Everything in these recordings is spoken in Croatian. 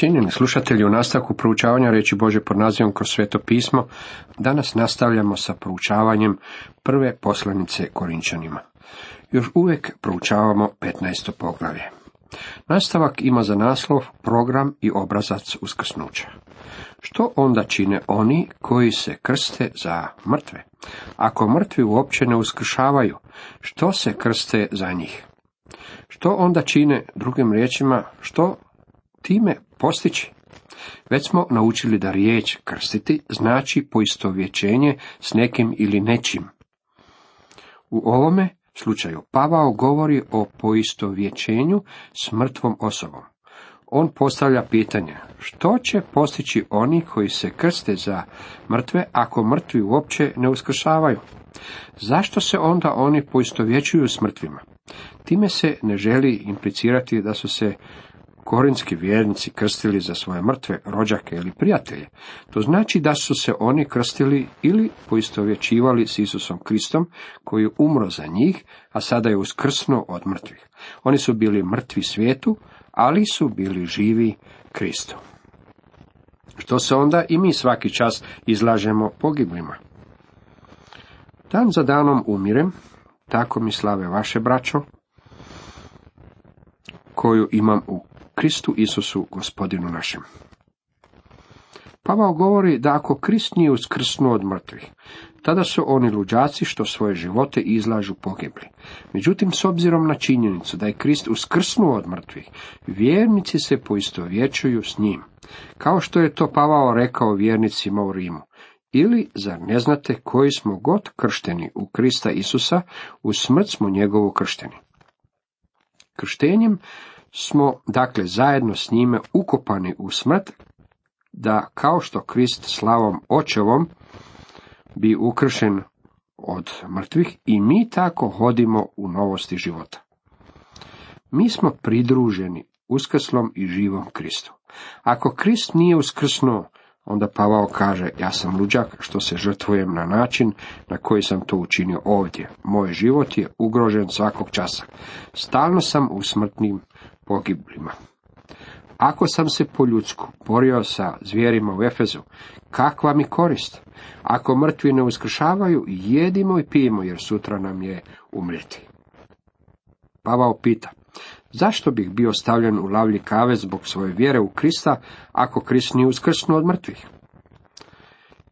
Cijenjeni slušatelji, u nastavku proučavanja reći Bože pod nazivom kroz sveto pismo, danas nastavljamo sa proučavanjem prve poslanice Korinčanima. Još uvijek proučavamo 15. poglavlje. Nastavak ima za naslov program i obrazac uskrsnuća. Što onda čine oni koji se krste za mrtve? Ako mrtvi uopće ne uskršavaju, što se krste za njih? Što onda čine, drugim riječima, što time postići? Već smo naučili da riječ krstiti znači poistovjećenje s nekim ili nečim. U ovome slučaju Pavao govori o poistovjećenju s mrtvom osobom. On postavlja pitanje, što će postići oni koji se krste za mrtve ako mrtvi uopće ne uskršavaju? Zašto se onda oni poistovjećuju s mrtvima? Time se ne želi implicirati da su se korinski vjernici krstili za svoje mrtve rođake ili prijatelje. To znači da su se oni krstili ili poistovjećivali s Isusom Kristom, koji je umro za njih, a sada je uskrsnuo od mrtvih. Oni su bili mrtvi svijetu, ali su bili živi Kristu. Što se onda i mi svaki čas izlažemo pogiblima. Dan za danom umirem, tako mi slave vaše braćo, koju imam u Kristu Isusu, gospodinu našem. Pavao govori da ako Krist nije uskrsnuo od mrtvih, tada su oni luđaci što svoje živote izlažu pogibli. Međutim, s obzirom na činjenicu da je Krist uskrsnuo od mrtvih, vjernici se poistovjećuju s njim, kao što je to Pavao rekao vjernicima u Rimu. Ili, zar ne znate koji smo god kršteni u Krista Isusa, u smrt smo njegovu kršteni. Krštenjem smo dakle zajedno s njime ukopani u smrt, da kao što Krist slavom očevom bi ukršen od mrtvih i mi tako hodimo u novosti života. Mi smo pridruženi uskrslom i živom Kristu. Ako Krist nije uskrsnuo, onda Pavao kaže, ja sam luđak što se žrtvujem na način na koji sam to učinio ovdje. Moj život je ugrožen svakog časa. Stalno sam u smrtnim pogiblima. Ako sam se po ljudsku borio sa zvijerima u Efezu, kakva mi korist? Ako mrtvi ne uskršavaju, jedimo i pijemo, jer sutra nam je umreti. Pavao pita, zašto bih bio stavljen u lavlji kave zbog svoje vjere u Krista, ako Krist nije uskrsnuo od mrtvih?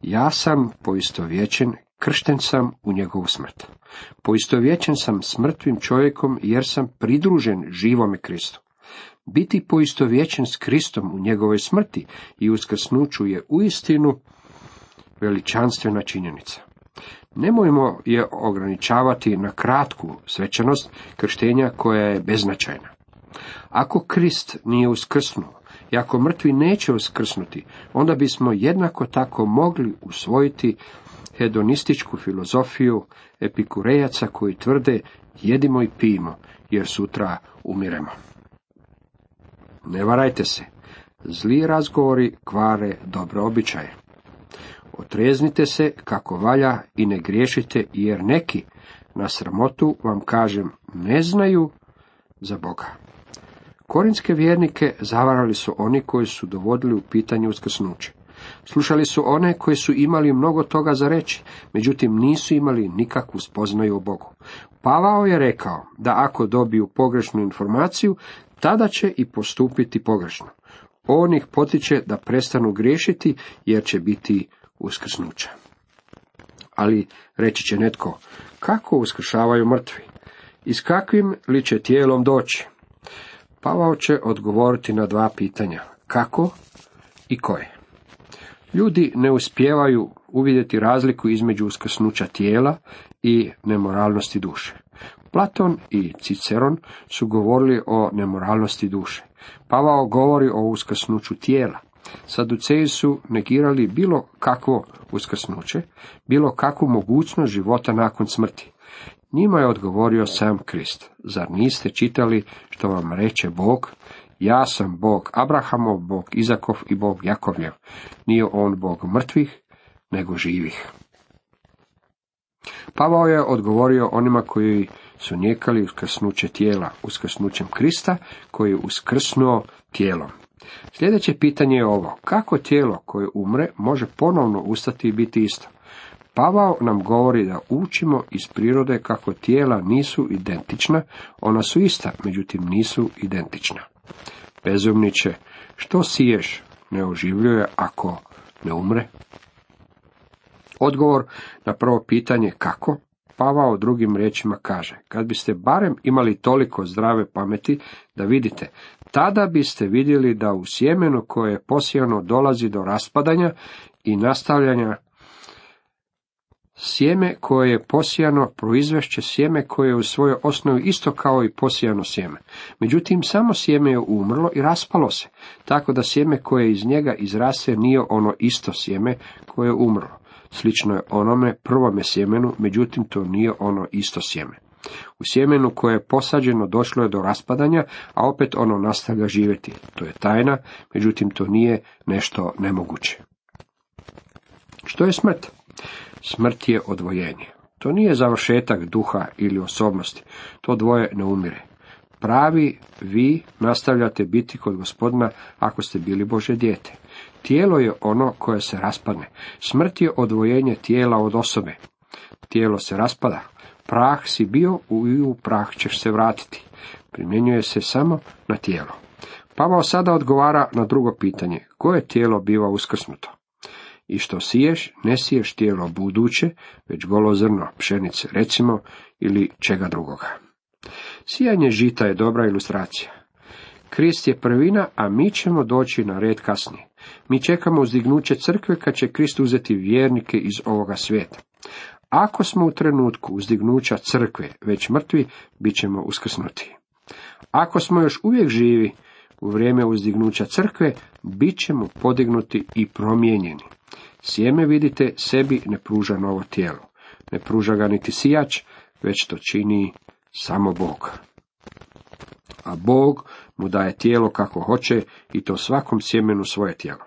Ja sam poistovjećen, kršten sam u njegovu smrt. Poistovjećen sam s mrtvim čovjekom jer sam pridružen živome Kristu. Biti poistovjećen s Kristom u njegovoj smrti i uskrsnuću je uistinu veličanstvena činjenica. Nemojmo je ograničavati na kratku svečanost krštenja koja je beznačajna. Ako Krist nije uskrsnuo i ako mrtvi neće uskrsnuti, onda bismo jednako tako mogli usvojiti hedonističku filozofiju epikurejaca koji tvrde jedimo i pijemo, jer sutra umiremo. Ne varajte se, zli razgovori kvare dobre običaje. Otreznite se kako valja i ne griješite, jer neki, na sramotu vam kažem, ne znaju za Boga. Korinske vjernike zavarali su oni koji su dovodili u pitanje uskrsnuće. Slušali su one koji su imali mnogo toga za reći, međutim nisu imali nikakvu spoznaju o Bogu. Pavao je rekao da ako dobiju pogrešnu informaciju, tada će i postupiti pogrešno. On ih potiče da prestanu griješiti jer će biti uskrsnuća. Ali reći će netko, kako uskršavaju mrtvi? I s kakvim li će tijelom doći? Pavao će odgovoriti na dva pitanja. Kako i koje? Ljudi ne uspijevaju uvidjeti razliku između uskrsnuća tijela i nemoralnosti duše. Platon i Ciceron su govorili o nemoralnosti duše. Pavao govori o uskrsnuću tijela. Saduceji su negirali bilo kakvo uskrsnuće, bilo kakvu mogućnost života nakon smrti. Njima je odgovorio sam Krist. Zar niste čitali što vam reče Bog? Ja sam Bog Abrahamov, Bog Izakov i Bog Jakovljev. Nije on Bog mrtvih, nego živih. Pavao je odgovorio onima koji su njekali uskrsnuće tijela, uskrsnućem Krista, koji je uskrsnuo tijelom. Sljedeće pitanje je ovo. Kako tijelo koje umre može ponovno ustati i biti isto? Pavao nam govori da učimo iz prirode kako tijela nisu identična, ona su ista, međutim nisu identična. Bezumniće, što siješ ne oživljuje ako ne umre? Odgovor na prvo pitanje kako, Pavao drugim riječima kaže, kad biste barem imali toliko zdrave pameti da vidite, tada biste vidjeli da u sjemenu koje je posijano dolazi do raspadanja i nastavljanja Sjeme koje je posijano proizvešće sjeme koje je u svojoj osnovi isto kao i posijano sjeme. Međutim, samo sjeme je umrlo i raspalo se, tako da sjeme koje iz njega izraste nije ono isto sjeme koje je umrlo. Slično je onome prvome sjemenu, međutim to nije ono isto sjeme. U sjemenu koje je posađeno došlo je do raspadanja, a opet ono nastavlja živjeti. To je tajna, međutim to nije nešto nemoguće. Što je smrt? Smrt je odvojenje. To nije završetak duha ili osobnosti. To dvoje ne umire. Pravi vi nastavljate biti kod gospodina ako ste bili Bože dijete. Tijelo je ono koje se raspadne. Smrt je odvojenje tijela od osobe. Tijelo se raspada. Prah si bio i u prah ćeš se vratiti. Primjenjuje se samo na tijelo. Pavao sada odgovara na drugo pitanje. Koje tijelo biva uskrsnuto? I što siješ, ne siješ tijelo buduće, već golo zrno, pšenice, recimo, ili čega drugoga. Sijanje žita je dobra ilustracija. Krist je prvina, a mi ćemo doći na red kasnije. Mi čekamo uzdignuće crkve kad će Krist uzeti vjernike iz ovoga svijeta. Ako smo u trenutku uzdignuća crkve već mrtvi, bit ćemo uskrsnuti. Ako smo još uvijek živi u vrijeme uzdignuća crkve, bit ćemo podignuti i promijenjeni. Sjeme, vidite, sebi ne pruža novo tijelo. Ne pruža ga niti sijač, već to čini samo Bog. A Bog mu daje tijelo kako hoće i to svakom sjemenu svoje tijelo.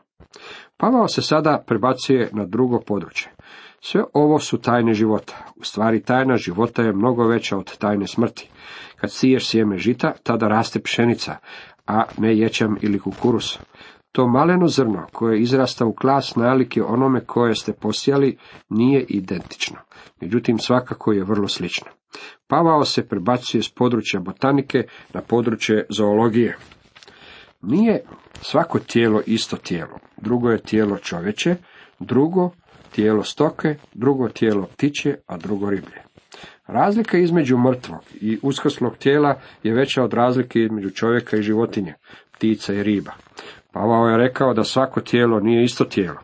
Pavao se sada prebacuje na drugo područje. Sve ovo su tajne života. U stvari tajna života je mnogo veća od tajne smrti. Kad siješ sjeme žita, tada raste pšenica, a ne ječam ili kukurus. To maleno zrno koje izrasta u klas nalike onome koje ste posijali nije identično, međutim svakako je vrlo slično. Pavao se prebacuje s područja botanike na područje zoologije. Nije svako tijelo isto tijelo. Drugo je tijelo čovječe, drugo tijelo stoke, drugo tijelo ptiće, a drugo riblje. Razlika između mrtvog i uskrslog tijela je veća od razlike između čovjeka i životinje, ptica i riba. Pavao je rekao da svako tijelo nije isto tijelo.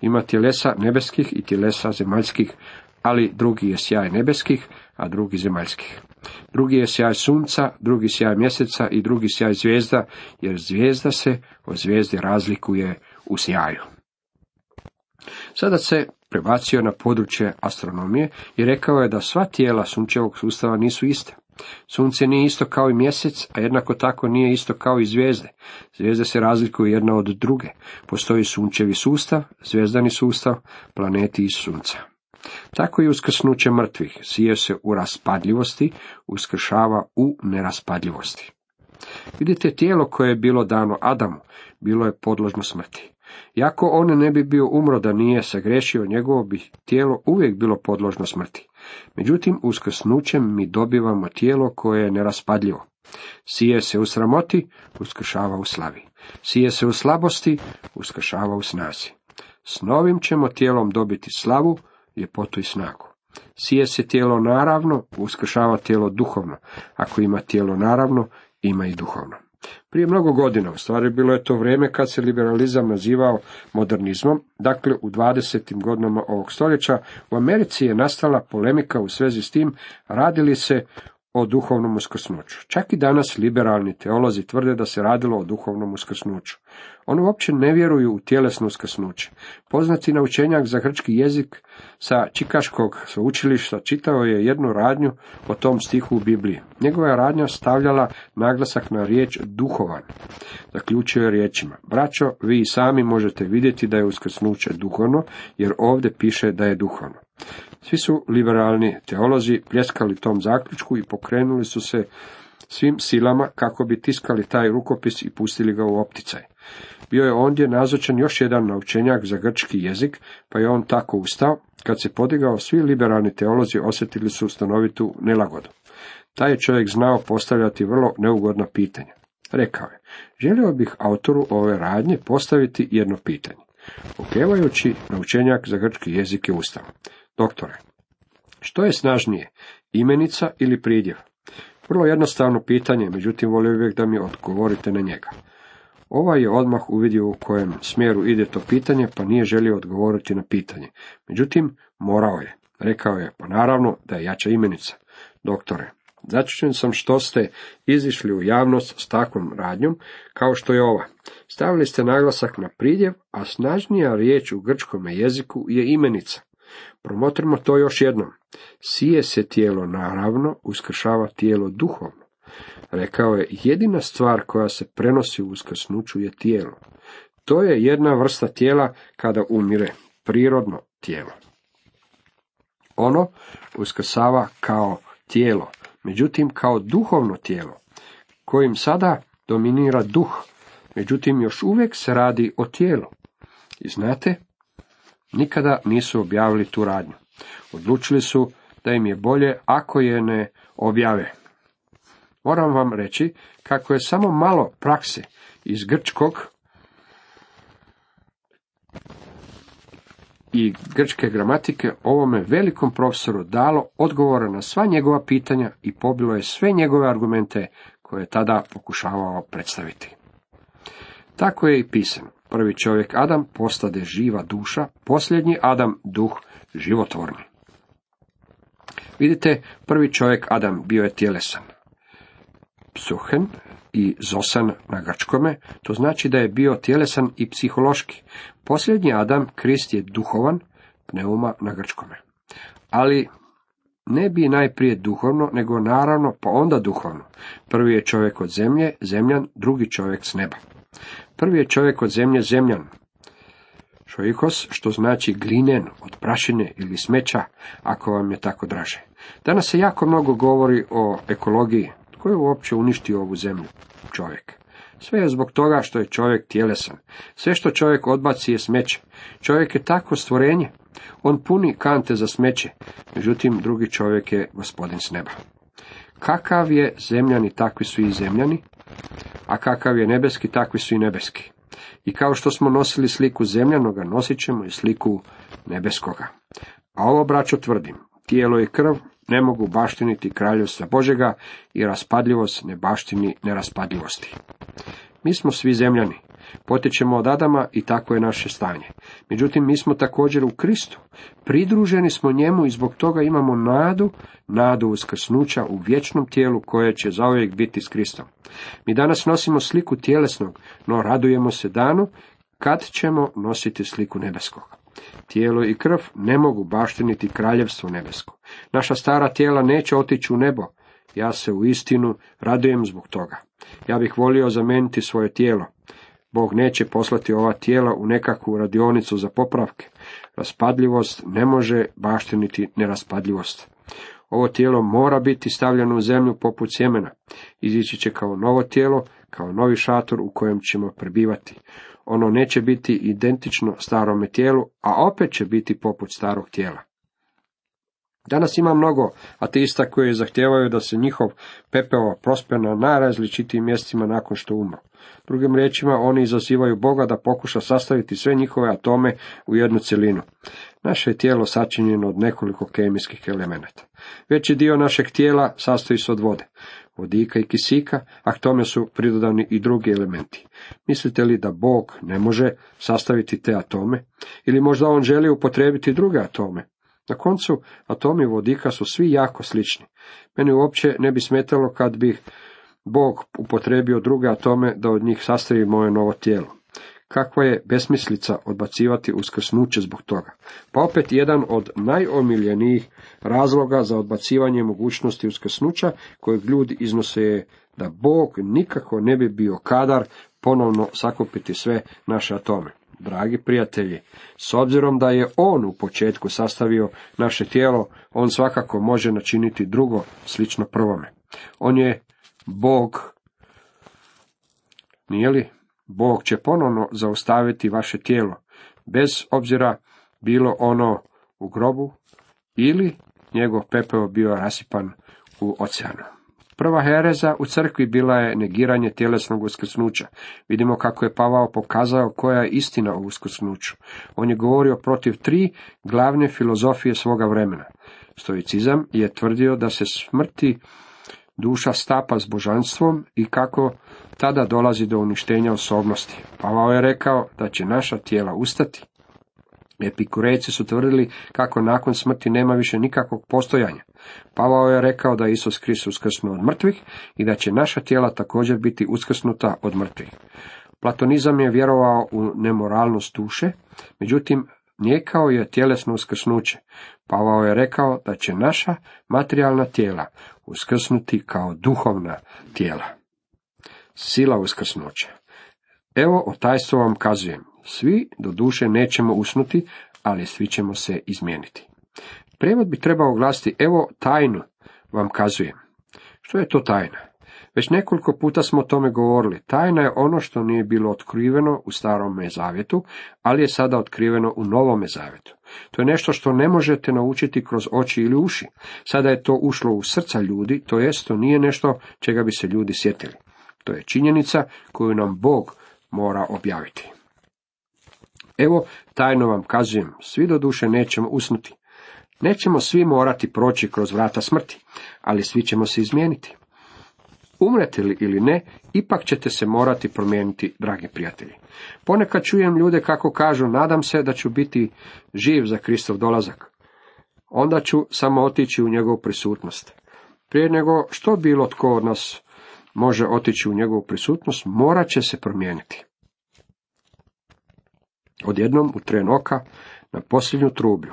Ima tjelesa nebeskih i tjelesa zemaljskih, ali drugi je sjaj nebeskih, a drugi zemaljskih. Drugi je sjaj sunca, drugi sjaj mjeseca i drugi sjaj zvijezda, jer zvijezda se od zvijezde razlikuje u sjaju. Sada se prebacio na područje astronomije i rekao je da sva tijela sunčevog sustava nisu iste. Sunce nije isto kao i mjesec, a jednako tako nije isto kao i zvijezde. Zvijezde se razlikuju jedna od druge. Postoji sunčevi sustav, zvijezdani sustav, planeti iz sunca. Tako i uskrsnuće mrtvih, sije se u raspadljivosti, uskršava u neraspadljivosti. Vidite, tijelo koje je bilo dano Adamu, bilo je podložno smrti. Iako on ne bi bio umro da nije sagrešio, njegovo bi tijelo uvijek bilo podložno smrti. Međutim, uskrsnućem mi dobivamo tijelo koje je neraspadljivo. Sije se u sramoti, uskršava u slavi. Sije se u slabosti, uskršava u snazi. S novim ćemo tijelom dobiti slavu, ljepotu i snagu. Sije se tijelo naravno, uskršava tijelo duhovno. Ako ima tijelo naravno, ima i duhovno. Prije mnogo godina, u stvari bilo je to vrijeme kad se liberalizam nazivao modernizmom, dakle u 20. godinama ovog stoljeća, u Americi je nastala polemika u svezi s tim, radili se o duhovnom uskrsnuću. Čak i danas liberalni teolozi tvrde da se radilo o duhovnom uskrsnuću. Oni uopće ne vjeruju u tjelesno uskrsnuće. Poznati naučenjak za grčki jezik sa Čikaškog sveučilišta čitao je jednu radnju o tom stihu u Bibliji. Njegova je radnja stavljala naglasak na riječ duhovan. Zaključio je riječima. Braćo, vi sami možete vidjeti da je uskrsnuće duhovno, jer ovdje piše da je duhovno. Svi su liberalni teolozi pljeskali tom zaključku i pokrenuli su se svim silama kako bi tiskali taj rukopis i pustili ga u opticaj. Bio je ondje nazočan još jedan naučenjak za grčki jezik, pa je on tako ustao. Kad se podigao, svi liberalni teolozi osjetili su stanovitu nelagodu. Taj je čovjek znao postavljati vrlo neugodna pitanja. Rekao je, želio bih autoru ove radnje postaviti jedno pitanje. Oklevajući naučenjak za grčki jezik je ustao. Doktore, što je snažnije, imenica ili pridjev? Vrlo jednostavno pitanje, međutim volio bih da mi odgovorite na njega. Ovaj je odmah uvidio u kojem smjeru ide to pitanje, pa nije želio odgovoriti na pitanje. Međutim, morao je. Rekao je, pa naravno da je jača imenica. Doktore, začuđen sam što ste izišli u javnost s takvom radnjom, kao što je ova. Stavili ste naglasak na pridjev, a snažnija riječ u grčkom jeziku je imenica. Promotrimo to još jednom. Sije se tijelo naravno, uskršava tijelo duhovno. Rekao je, jedina stvar koja se prenosi u uskrsnuću je tijelo. To je jedna vrsta tijela kada umire, prirodno tijelo. Ono uskrsava kao tijelo, međutim kao duhovno tijelo, kojim sada dominira duh, međutim još uvijek se radi o tijelu. I znate, nikada nisu objavili tu radnju. Odlučili su da im je bolje ako je ne objave. Moram vam reći kako je samo malo prakse iz grčkog i grčke gramatike ovome velikom profesoru dalo odgovore na sva njegova pitanja i pobilo je sve njegove argumente koje je tada pokušavao predstaviti. Tako je i pisano. Prvi čovjek Adam postade živa duša, posljednji Adam duh životvorni. Vidite, prvi čovjek Adam bio je tjelesan. Psuhen i zosan na grčkome, to znači da je bio tjelesan i psihološki. Posljednji Adam, Krist je duhovan, pneuma na grčkome. Ali ne bi najprije duhovno, nego naravno pa onda duhovno. Prvi je čovjek od zemlje, zemljan, drugi čovjek s neba. Prvi je čovjek od zemlje zemljan. Šojikos, što znači glinen, od prašine ili smeća, ako vam je tako draže. Danas se jako mnogo govori o ekologiji. Tko je uopće uništio ovu zemlju? Čovjek. Sve je zbog toga što je čovjek tjelesan. Sve što čovjek odbaci je smeće. Čovjek je tako stvorenje. On puni kante za smeće. Međutim, drugi čovjek je gospodin s neba. Kakav je zemljani, takvi su i zemljani, a kakav je nebeski, takvi su i nebeski. I kao što smo nosili sliku zemljanoga, nosit ćemo i sliku nebeskoga. A ovo, braćo, tvrdim, tijelo i krv ne mogu baštiniti kraljevstva Božega i raspadljivost ne baštini neraspadljivosti. Mi smo svi zemljani, potječemo od Adama i tako je naše stanje. Međutim, mi smo također u Kristu. Pridruženi smo njemu i zbog toga imamo nadu, nadu uskrsnuća u vječnom tijelu koje će zauvijek biti s Kristom. Mi danas nosimo sliku tjelesnog, no radujemo se danu kad ćemo nositi sliku nebeskog. Tijelo i krv ne mogu baštiniti kraljevstvo nebesko. Naša stara tijela neće otići u nebo. Ja se u istinu radujem zbog toga. Ja bih volio zameniti svoje tijelo. Bog neće poslati ova tijela u nekakvu radionicu za popravke. Raspadljivost ne može baštiniti neraspadljivost. Ovo tijelo mora biti stavljeno u zemlju poput sjemena. Izići će kao novo tijelo, kao novi šator u kojem ćemo prebivati. Ono neće biti identično starome tijelu, a opet će biti poput starog tijela. Danas ima mnogo ateista koji zahtijevaju da se njihov pepeo prospe na najrazličitijim mjestima nakon što umru. Drugim riječima, oni izazivaju Boga da pokuša sastaviti sve njihove atome u jednu cjelinu. Naše je tijelo sačinjeno od nekoliko kemijskih elemenata. Veći dio našeg tijela sastoji se od vode, vodika i kisika, a k tome su pridodani i drugi elementi. Mislite li da Bog ne može sastaviti te atome? Ili možda on želi upotrijebiti druge atome? Na koncu, atomi vodika su svi jako slični. Meni uopće ne bi smetalo kad bih Bog upotrebio druge atome da od njih sastavi moje novo tijelo. Kakva je besmislica odbacivati uskrsnuće zbog toga? Pa opet jedan od najomiljenijih razloga za odbacivanje mogućnosti uskrsnuća kojeg ljudi iznose je da Bog nikako ne bi bio kadar ponovno sakupiti sve naše atome. Dragi prijatelji, s obzirom da je On u početku sastavio naše tijelo, On svakako može načiniti drugo slično prvome. On je Bog, nije li? Bog će ponovno zaustaviti vaše tijelo, bez obzira bilo ono u grobu ili njegov pepeo bio rasipan u oceanu. Prva hereza u crkvi bila je negiranje tjelesnog uskrsnuća. Vidimo kako je Pavao pokazao koja je istina o uskrsnuću. On je govorio protiv tri glavne filozofije svoga vremena. Stoicizam je tvrdio da se smrti duša stapa s božanstvom i kako tada dolazi do uništenja osobnosti. Pavao je rekao da će naša tijela ustati. Epikurejci su tvrdili kako nakon smrti nema više nikakvog postojanja. Pavao je rekao da je Isus Krist uskrsnuo od mrtvih i da će naša tijela također biti uskrsnuta od mrtvih. Platonizam je vjerovao u nemoralnost duše, međutim nijekao je tjelesno uskrsnuće. Pavao je rekao da će naša materijalna tijela uskrsnuti kao duhovna tijela. Sila uskrsnuća. Evo o tajstvu vam kazujem. Svi do duše nećemo usnuti, ali svi ćemo se izmijeniti. Prevod bi trebao glasiti, evo tajnu vam kazujem. Što je to tajna? Već nekoliko puta smo o tome govorili. Tajna je ono što nije bilo otkriveno u starome zavjetu, ali je sada otkriveno u novome zavjetu. To je nešto što ne možete naučiti kroz oči ili uši. Sada je to ušlo u srca ljudi, to jest to nije nešto čega bi se ljudi sjetili. To je činjenica koju nam Bog mora objaviti. Evo, tajno vam kazujem, svi do duše nećemo usnuti. Nećemo svi morati proći kroz vrata smrti, ali svi ćemo se izmijeniti. Umrete li ili ne, ipak ćete se morati promijeniti, dragi prijatelji. Ponekad čujem ljude kako kažu, nadam se da ću biti živ za Kristov dolazak. Onda ću samo otići u njegovu prisutnost. Prije nego što bilo tko od nas može otići u njegovu prisutnost, morat će se promijeniti. Odjednom u tren oka na posljednju trublju,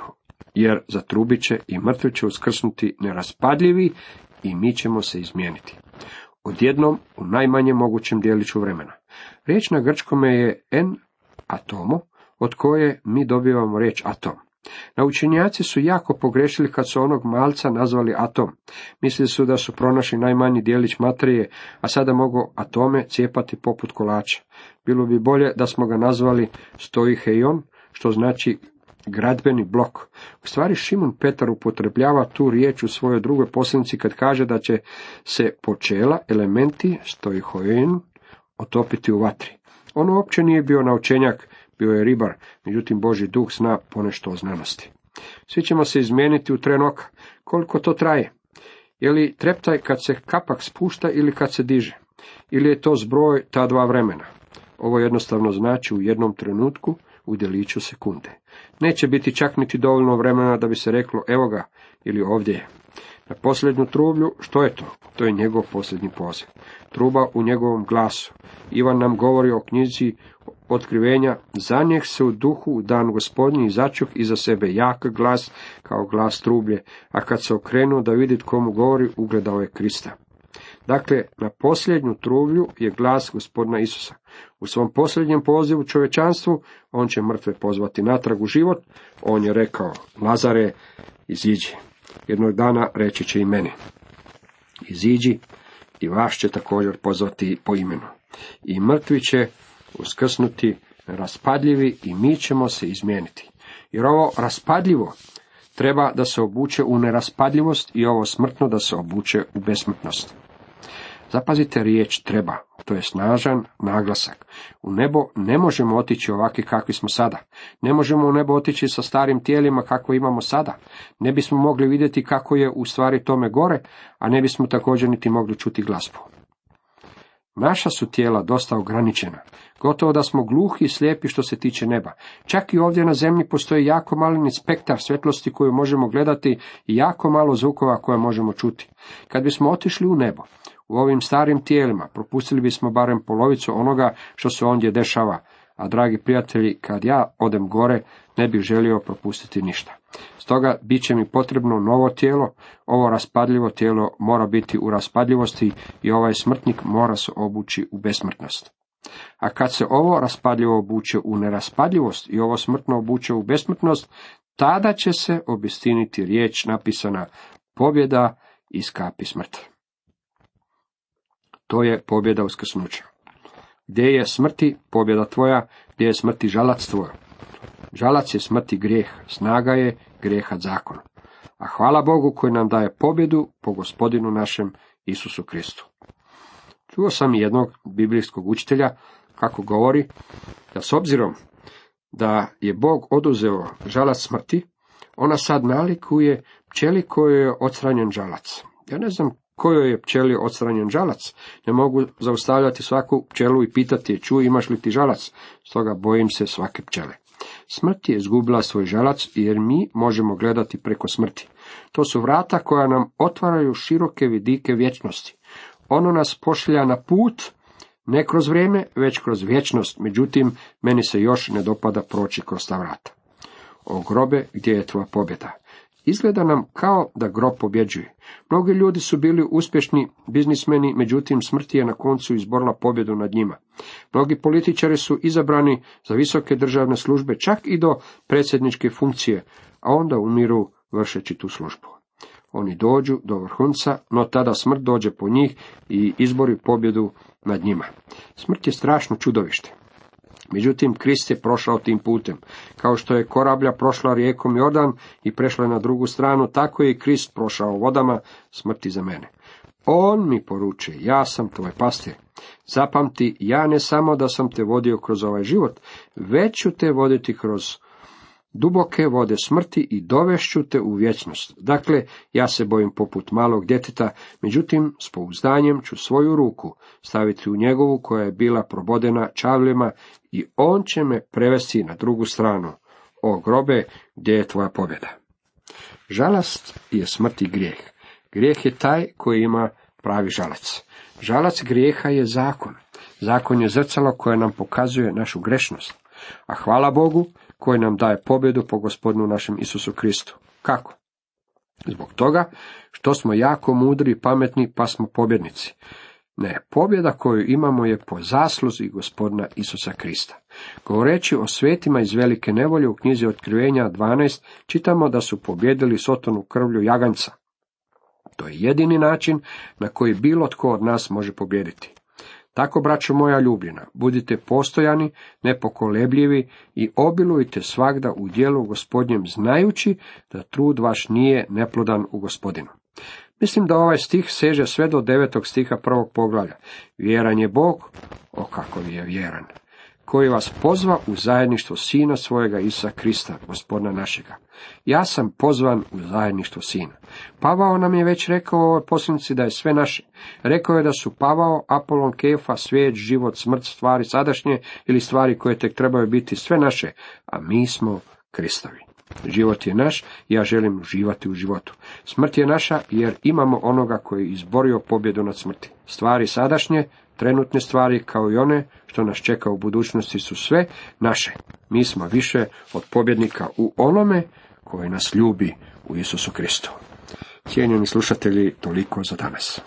jer zatrubit će i mrtvi će uskrsnuti neraspadljivi i mi ćemo se izmijeniti. Odjednom u najmanjem mogućem dijeliću vremena. Riječ na grčkome je en atomo, od koje mi dobivamo riječ atom. Naučenjaci su jako pogrešili kad su onog malca nazvali atom. Mislili su da su pronašli najmanji dijelić materije, a sada mogu atome cijepati poput kolača. Bilo bi bolje da smo ga nazvali stoiheion, što znači gradbeni blok. U stvari Šimun Petar upotrebljava tu riječ u svojoj drugoj posljednici kad kaže da će se počela elementi stoihoen otopiti u vatri. On uopće nije bio naučenjak bio je ribar, međutim Boži duh zna ponešto o znanosti. Svi ćemo se izmijeniti u tren oka. Koliko to traje? Je li treptaj kad se kapak spušta ili kad se diže? Ili je to zbroj ta dva vremena? Ovo jednostavno znači u jednom trenutku u djeliću sekunde. Neće biti čak niti dovoljno vremena da bi se reklo evo ga ili ovdje je. Na posljednju trublju, što je to? To je njegov posljednji poziv. Truba u njegovom glasu. Ivan nam govori o knjizi otkrivenja, zanijeh se u duhu u dan gospodnji i začuh iza sebe jak glas kao glas trublje, a kad se okrenuo da vidi komu govori, ugledao je Krista. Dakle, na posljednju trublju je glas gospodina Isusa. U svom posljednjem pozivu čovečanstvu on će mrtve pozvati natrag u život. On je rekao, Lazare, iziđi. Jednog dana reći će i meni, iziđi i vas će također pozvati po imenu. I mrtvi će uskrsnuti raspadljivi i mi ćemo se izmijeniti. Jer ovo raspadljivo treba da se obuče u neraspadljivost i ovo smrtno da se obuče u besmrtnost. Zapazite riječ treba, to je snažan naglasak. U nebo ne možemo otići ovakvi kakvi smo sada. Ne možemo u nebo otići sa starim tijelima kako imamo sada. Ne bismo mogli vidjeti kako je u stvari tome gore, a ne bismo također niti mogli čuti glasbu. Naša su tijela dosta ograničena. Gotovo da smo gluhi i slijepi što se tiče neba. Čak i ovdje na zemlji postoji jako mali spektar svjetlosti koju možemo gledati i jako malo zvukova koje možemo čuti. Kad bismo otišli u nebo, u ovim starim tijelima propustili bismo barem polovicu onoga što se ondje dešava, a dragi prijatelji, kad ja odem gore, ne bih želio propustiti ništa. Stoga bit će mi potrebno novo tijelo, ovo raspadljivo tijelo mora biti u raspadljivosti i ovaj smrtnik mora se obući u besmrtnost. A kad se ovo raspadljivo obuče u neraspadljivost i ovo smrtno obuče u besmrtnost, tada će se obistiniti riječ napisana pobjeda iz kapi smrti. To je pobjeda uskrsnuća. Gdje je smrti pobjeda tvoja, gdje je smrti žalac tvoj. Žalac je smrti grijeh, snaga je grijeha zakon. A hvala Bogu koji nam daje pobjedu po gospodinu našem Isusu Kristu. Čuo sam jednog biblijskog učitelja kako govori da s obzirom da je Bog oduzeo žalac smrti, ona sad nalikuje pčeli kojoj je odstranjen žalac. Ja ne znam kojoj je pčeli odstranjen žalac. Ne mogu zaustavljati svaku pčelu i pitati je, čuj, imaš li ti žalac? Stoga bojim se svake pčele. Smrt je izgubila svoj žalac jer mi možemo gledati preko smrti. To su vrata koja nam otvaraju široke vidike vječnosti. Ono nas pošlja na put, ne kroz vrijeme, već kroz vječnost, međutim, meni se još ne dopada proći kroz ta vrata. O grobe, gdje je tvoja pobjeda? Izgleda nam kao da grob pobjeđuje. Mnogi ljudi su bili uspješni biznismeni, međutim smrt je na koncu izborila pobjedu nad njima. Mnogi političari su izabrani za visoke državne službe, čak i do predsjedničke funkcije, a onda umiru vršeći tu službu. Oni dođu do vrhunca, no tada smrt dođe po njih i izbori pobjedu nad njima. Smrt je strašno čudovište. Međutim, Krist je prošao tim putem. Kao što je korablja prošla rijekom Jordan i prešla na drugu stranu, tako je i Krist prošao vodama smrti za mene. On mi poručuje, ja sam tvoj pastir. Zapamti, ja ne samo da sam te vodio kroz ovaj život, već ću te voditi kroz duboke vode smrti i dovešću te u vječnost. Dakle, ja se bojim poput malog djeteta, međutim, s pouzdanjem ću svoju ruku staviti u njegovu koja je bila probodena čavljima i on će me prevesti na drugu stranu. O grobe, gdje je tvoja pobjeda? Žalast je smrt i grijeh. Grijeh je taj koji ima pravi žalac. Žalac grijeha je zakon. Zakon je zrcalo koje nam pokazuje našu grešnost. A hvala Bogu koji nam daje pobjedu po gospodinu našem Isusu Kristu. Kako? Zbog toga što smo jako mudri i pametni pa smo pobjednici. Ne, pobjeda koju imamo je po zasluzi gospodina Isusa Krista. Govoreći o svetima iz velike nevolje u knjizi Otkrivenja 12, čitamo da su pobjedili sotonu krvlju jaganca. To je jedini način na koji bilo tko od nas može pobjediti. Tako, braćo moja ljubljena, budite postojani, nepokolebljivi i obilujte svagda u dijelu gospodnjem, znajući da trud vaš nije neplodan u gospodinu. Mislim da ovaj stih seže sve do devetog stiha prvog poglavlja. Vjeran je Bog, o kako je vjeran koji vas pozva u zajedništvo Sina svojega Isa Krista, gospodina našega. Ja sam pozvan u zajedništvo Sina. Pavao nam je već rekao u ovoj posljednici da je sve naše. Rekao je da su Pavao, Apolon, Kefa, svijet, život, smrt, stvari sadašnje ili stvari koje tek trebaju biti sve naše, a mi smo Kristovi. Život je naš, ja želim uživati u životu. Smrt je naša jer imamo onoga koji je izborio pobjedu nad smrti. Stvari sadašnje Trenutne stvari kao i one što nas čeka u budućnosti su sve naše. Mi smo više od pobjednika u onome koji nas ljubi u Isusu Kristu. Cijenjeni slušatelji, toliko za danas.